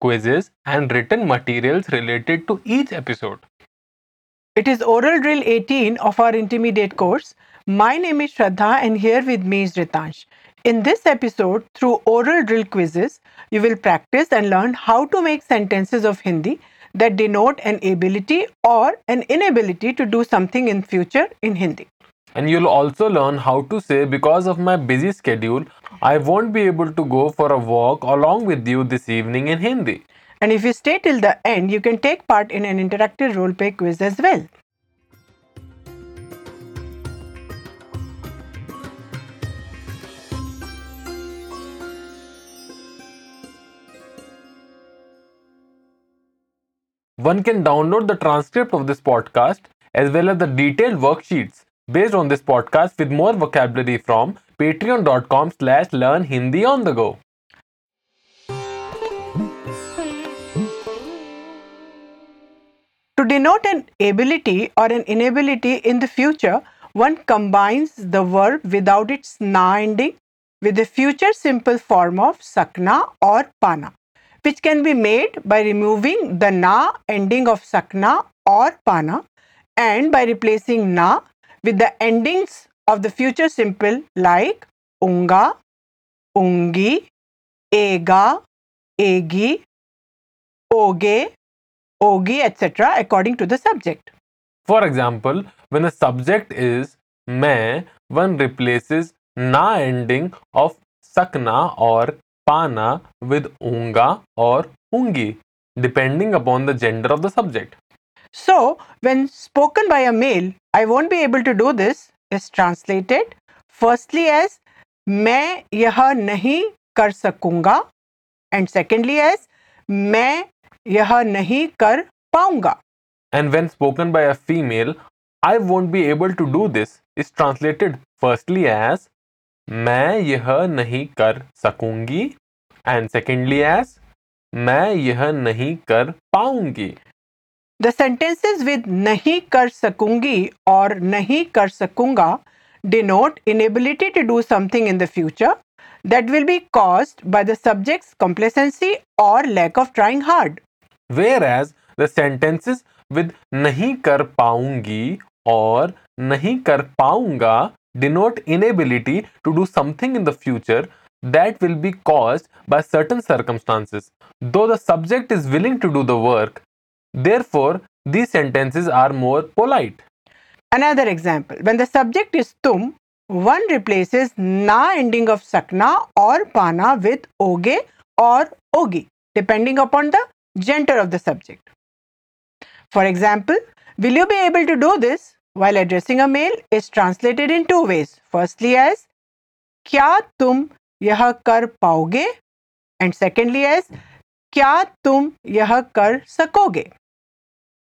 quizzes, and written materials related to each episode. It is Oral Drill 18 of our intermediate course. My name is Shraddha and here with me is Ritansh. In this episode, through oral drill quizzes, you will practice and learn how to make sentences of Hindi that denote an ability or an inability to do something in future in Hindi. And you'll also learn how to say, because of my busy schedule, I won't be able to go for a walk along with you this evening in Hindi. And if you stay till the end, you can take part in an interactive role play quiz as well. One can download the transcript of this podcast as well as the detailed worksheets based on this podcast with more vocabulary from patreon.com slash learn Hindi on the go. To denote an ability or an inability in the future, one combines the verb without its na ending with the future simple form of sakna or pana, which can be made by removing the na ending of sakna or pana and by replacing na with the endings of the future simple like unga, ungi, ega, egi, oge, ogi, etc., according to the subject. For example, when the subject is मैं, one replaces na ending of sakna or pana with unga or ungi, depending upon the gender of the subject. So, when spoken by a male, I won't be able to do this is translated firstly as मैं यह नहीं कर सकूँगा and secondly as मैं यह नहीं कर पाऊँगा And when spoken by a female, I won't be able to do this is translated firstly as मैं यह नहीं कर सकूँगी and secondly as मैं यह नहीं कर पाऊँगी. The sentences with nahi कर सकूंगी or nahi कर सकूंगा denote inability to do something in the future that will be caused by the subject's complacency or lack of trying hard. Whereas the sentences with nahi कर पाऊंगी or nahi कर पाऊंगा denote inability to do something in the future that will be caused by certain circumstances. Though the subject is willing to do the work, therefore these sentences are more polite. Another example when the subject is tum, one replaces na ending of sakna or pana with oge or ogi, depending upon the gender of the subject. For example, will you be able to do this while addressing a male is translated in two ways. Firstly, as क्या तुम यह कर पाओगे and secondly as क्या तुम यह कर सकोगे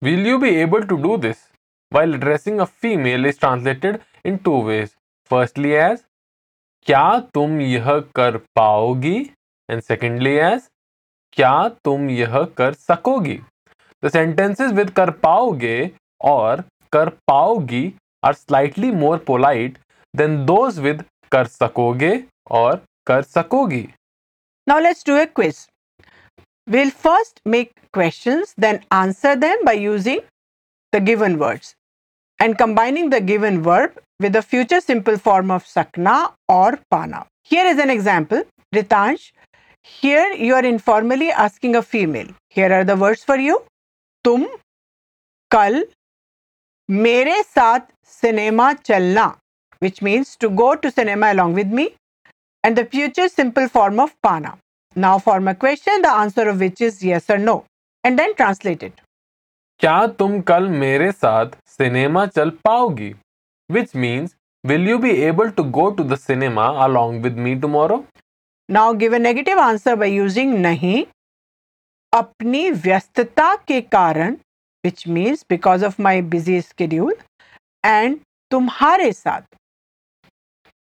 Will you be able to do this? While addressing a female is translated in two ways. Firstly as क्या तुम यह कर पाओगी and secondly as क्या तुम यह कर सकोगी The sentences with कर पाओगे और कर पाओगी are slightly more polite than those with कर सकोगे और कर सकोगी. Let's do a quiz. We'll first make questions, then answer them by using the given words and combining the given verb with the future simple form of sakna or pana. Here is an example. Ritansh, here you are informally asking a female. Here are the words for you. तुम कल मेरे साथ cinema चलना which means to go to cinema along with me and the future simple form of pana. Now form a question the answer of which is yes or no and then translate it. क्या तुम कल मेरे साथ cinema चल पाओगी which means will you be able to go to the cinema along with me tomorrow Now give a negative answer by using नहीं अपनी व्यस्तता के कारण which means because of my busy schedule and तुम्हारे साथ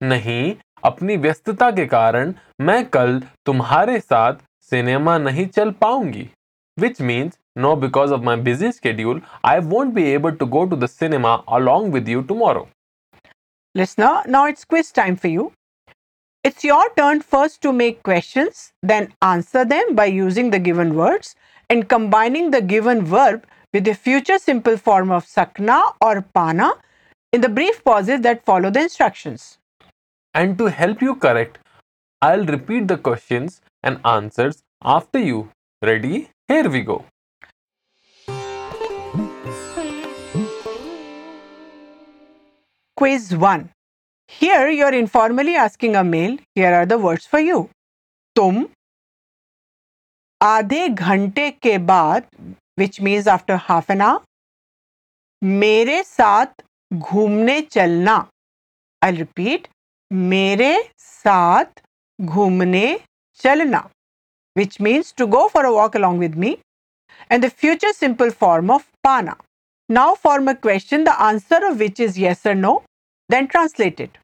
नहीं अपनी व्यस्तता के कारण मैं कल तुम्हारे साथ सिनेमा नहीं चल पाऊँगी which means no because of my busy schedule I won't be able to go to the cinema along with you tomorrow. Listener, now it's quiz time for you. It's your turn first to make questions, then answer them by using the given words and combining the given verb with the future simple form of sakna or pana in the brief pauses that follow the instructions. And to help you correct, I'll repeat the questions and answers after you. Ready? Here we go. Quiz 1. Here you're informally asking a male, here are the words for you. तुम आधे घंटे के बाद which means after half an hour मेरे साथ घूमने चलना I'll repeat मेरे साथ घूमने चलना which means to go for a walk along with me and the future simple form of pana. Now form a question the answer of which is yes or no then translate it.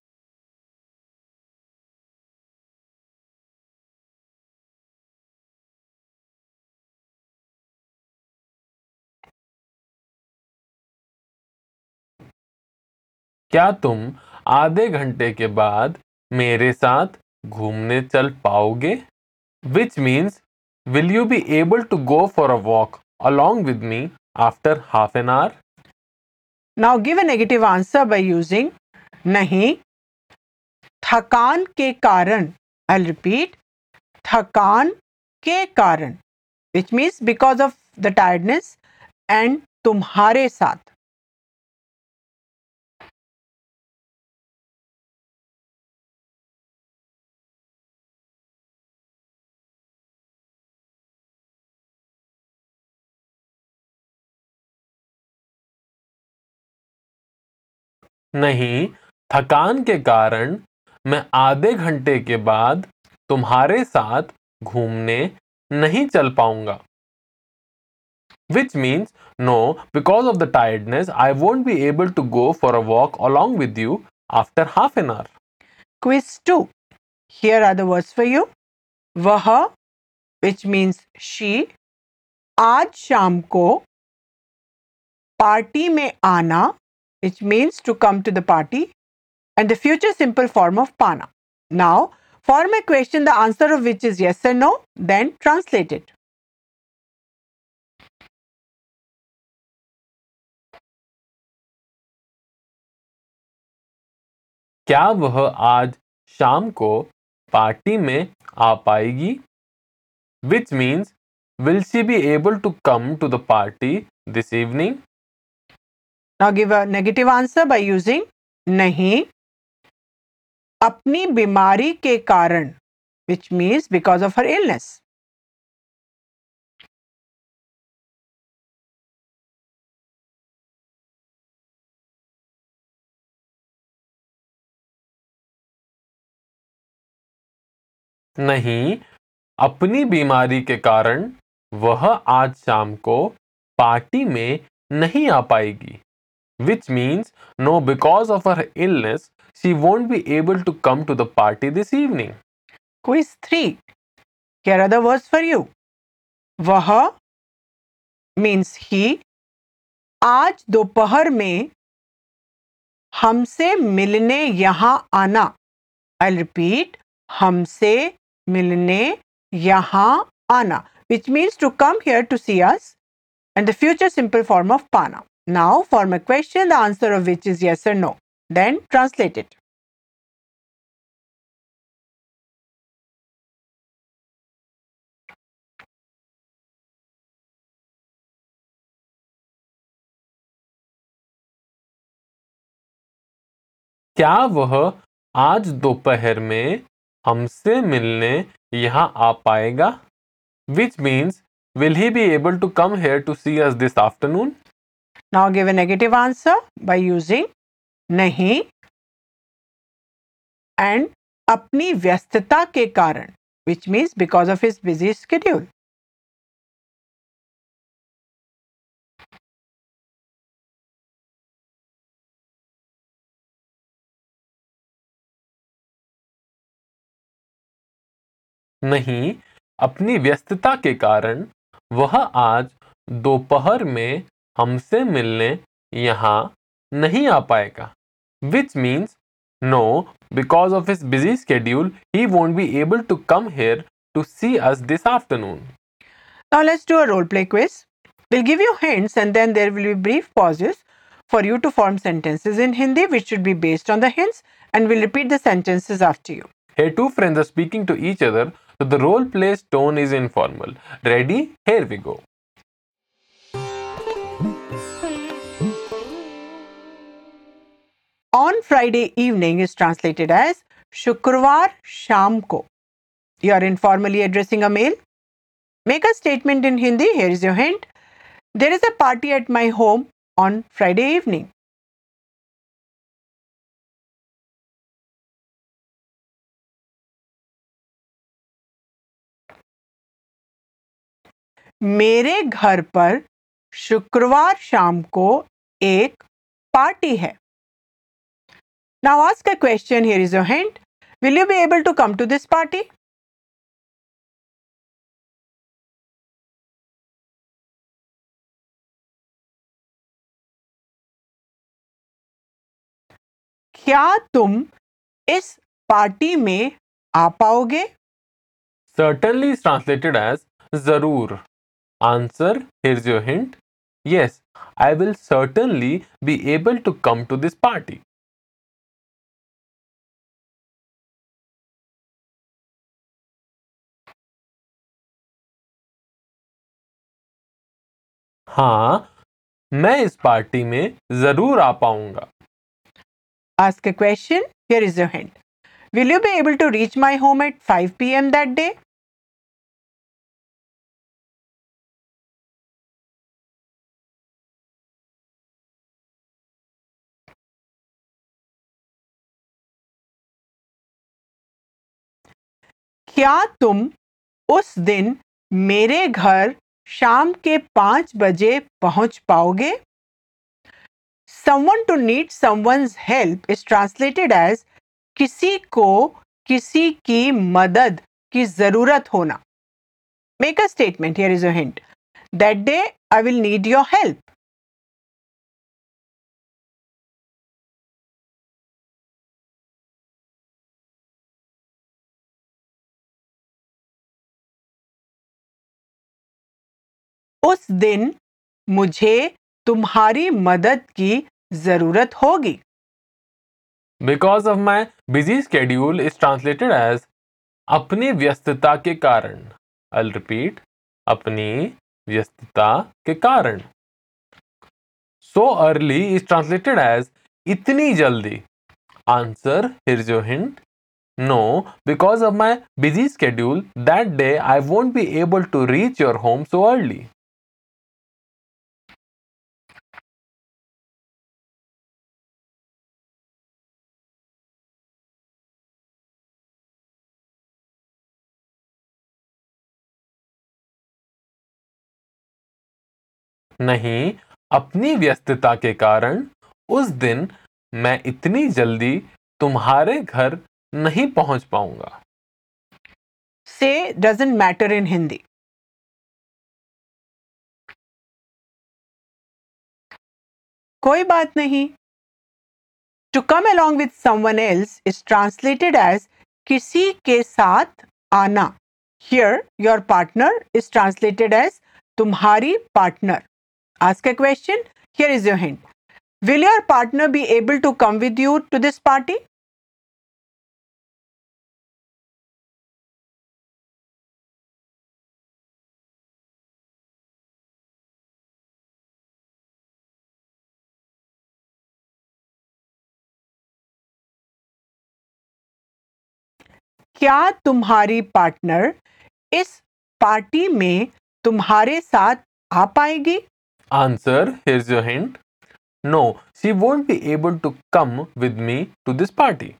क्या तुम आधे घंटे के बाद मेरे साथ घूमने चल पाओगे? Which means will you be able to go for a walk along with me after half an hour now give a negative answer by using नहीं. थकान के कारण आई रिपीट थकान के कारण which means because of the tiredness and तुम्हारे साथ। नहीं, थकान के कारण मैं आधे घंटे के बाद तुम्हारे साथ घूमने नहीं चल पाऊँगा। Which means no because of the tiredness I won't be able to go for a walk along with you after half an hour quiz two here are the for you वह विच मीन्स शी आज शाम को party में आना which means to come to the party, and the future simple form of pana. Now, form a question, the answer of which is yes or no, then translate it. क्या वह आज शाम को पार्टी में आ पाएगी which means will she be able to come to the party this evening now give a negative answer by using नहीं. अपनी बीमारी के कारण which means because of her illness नहीं, अपनी बीमारी के कारण वह आज शाम को पार्टी में नहीं आ पाएगी। which means no, because of her illness, she won't be able to come to the party this evening. Quiz 3. Here are the words for you. Vaha means he. आज दोपहर में हमसे मिलने यहाँ आना आई रिपीट हमसे मिलने यहाँ आना which means to come here to see us and the future simple form of pana. Now form a question, the answer of which is yes or no. Then translate it. क्या वह आज दोपहर में हमसे मिलने यहाँ आ पाएगा which means will he be able to come here to see us this afternoon Now give a negative answer by using नहीं एंड अपनी व्यस्तता के कारण which means because of his busy schedule नहीं, अपनी व्यस्तता के कारण, वह आज दोपहर में हमसे मिलने यहाँ नहीं आ पाएगा which means no because of his busy schedule he won't be able to come here to see us this afternoon Now let's do a role play quiz. We'll give you hints and then there will be brief pauses for you to form sentences in Hindi which should be based on the hints and we'll repeat the sentences after you. Here, two friends are speaking to each other, so the role play's tone is informal. Ready? Here we go. On Friday evening is translated as Shukrvar Sham ko. You are informally addressing a male. Make a statement in Hindi. Here is your hint. There is a party at my home on Friday evening. मेरे घर पर शुक्रवार शाम को एक party है Now ask a question. Here is your hint. Will you be able to come to this party? क्या तुम इस पार्टी में आ पाओगे Certainly is translated as Zarur. Answer Here's your hint. Yes, I will certainly be able to come to this party. हाँ मैं इस party में ज़रूर आ पाऊँगा। Ask a question here is your hint will you be able to reach my home at 5 PM that day क्या तुम उस दिन मेरे घर शाम के पाँच बजे पहुँच पाओगे? Someone to need someone's help is translated as किसी को किसी की मदद की ज़रूरत होना। Make a statement here is a hint that day I will need your help उस दिन मुझे तुम्हारी मदद की ज़रूरत होगी। Because of my busy schedule is translated as अपनी व्यस्तता के कारण। अल रिपीट अपनी व्यस्तता के कारण। So early is translated as इतनी जल्दी। Answer here your hint no because of my busy schedule that day I won't be able to reach your home so early नहीं, अपनी व्यस्तता के कारण उस दिन मैं इतनी जल्दी तुम्हारे घर नहीं पहुँच पाऊँगा। से डजेंट मैटर इन हिंदी कोई बात नहीं। To come along with someone else is translated as किसी के साथ आना। Here your partner is translated as तुम्हारी partner ask a question here is your hint will your partner be able to come with you to this party क्या तुम्हारी partner इस party में तुम्हारे साथ आ पाएगी Answer here's your hint No, she won't be able to come with me to this party.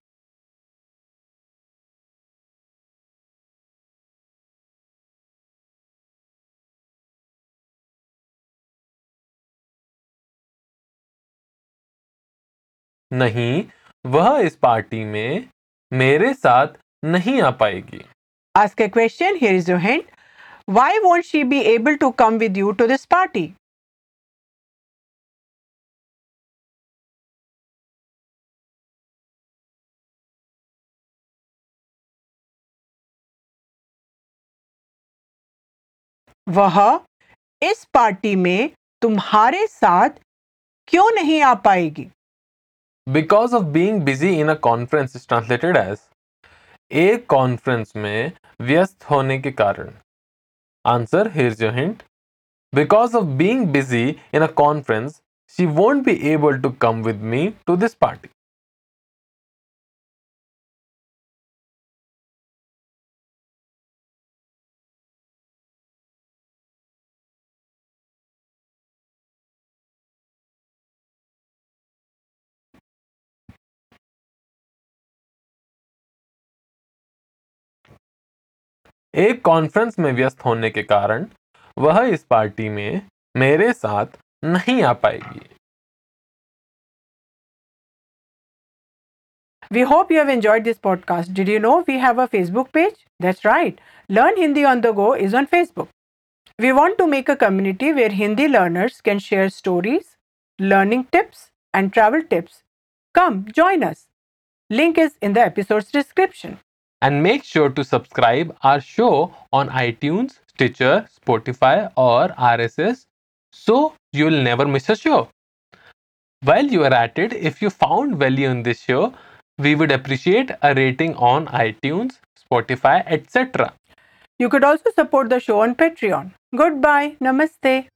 नहीं वह इस पार्टी में मेरे साथ नहीं आ पाएगी Ask a question. Here is your hint. Why won't she be able to come with you to this party? वह, इस पार्टी में तुम्हारे साथ क्यों नहीं आ पाएगी? Because of being busy in a conference is translated as एक कॉन्फ्रेंस में व्यस्त होने के कारण. Answer here your hint because of being busy in a conference she won't be able to come with me to this party एक conference में व्यस्त होने के कारण वह इस पार्टी में मेरे साथ नहीं आ पाएगी We hope you have enjoyed this podcast. Did you know we have a Facebook page? That's right. Learn Hindi on the go is on Facebook. We want to make a community where Hindi learners can share stories, learning tips, and travel tips. Come, join us. Link is in the episode's description. And make sure to subscribe our show on iTunes, Stitcher, Spotify or RSS so you'll never miss a show. While you are at it, if you found value in this show, we would appreciate a rating on iTunes, Spotify, etc. You could also support the show on Patreon. Goodbye. Namaste.